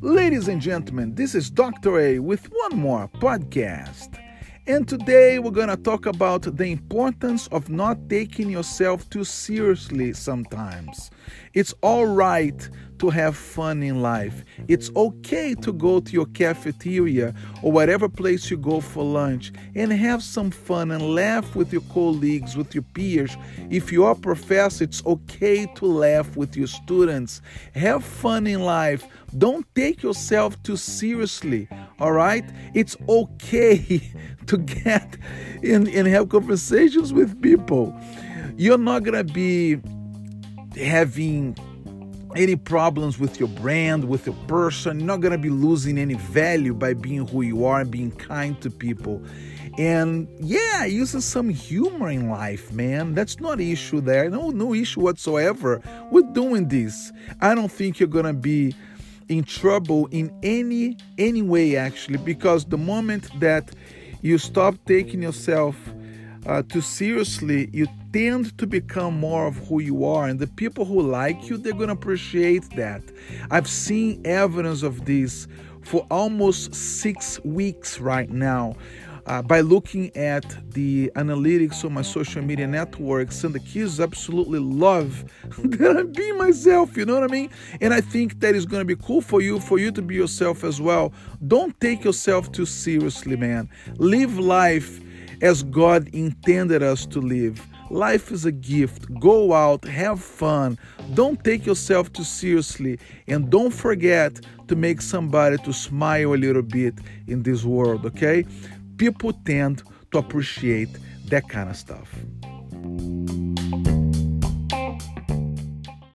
Ladies and gentlemen, this is Dr. A with one more podcast. And today we're going to talk about the importance of not taking yourself too seriously sometimes. It's all right to have fun in life. It's okay to go to your cafeteria or whatever place you go for lunch and have some fun and laugh with your colleagues, with your peers. If you are a professor, it's okay to laugh with your students. Have fun in life. Don't take yourself too seriously, all right? It's okay to get and, and have conversations with people. You're not to be having any problems with your brand, with your person. You're not going to be losing any value by being who you are and being kind to people. And yeah, using some humor in life, man. That's not an issue there. No, no issue whatsoever. We're doing this. I don't think you're gonna be in trouble in any any way actually, because the moment that you stop taking yourself uh, too seriously, you tend to become more of who you are. And the people who like you, they're going to appreciate that. I've seen evidence of this for almost six weeks right now. Uh, by looking at the analytics on my social media networks, and the kids absolutely love that I'm being myself, you know what I mean? And I think that is going to be cool for you, for you to be yourself as well. Don't take yourself too seriously, man. Live life as God intended us to live. Life is a gift. Go out, have fun. Don't take yourself too seriously and don't forget to make somebody to smile a little bit in this world, okay? People tend to appreciate that kind of stuff.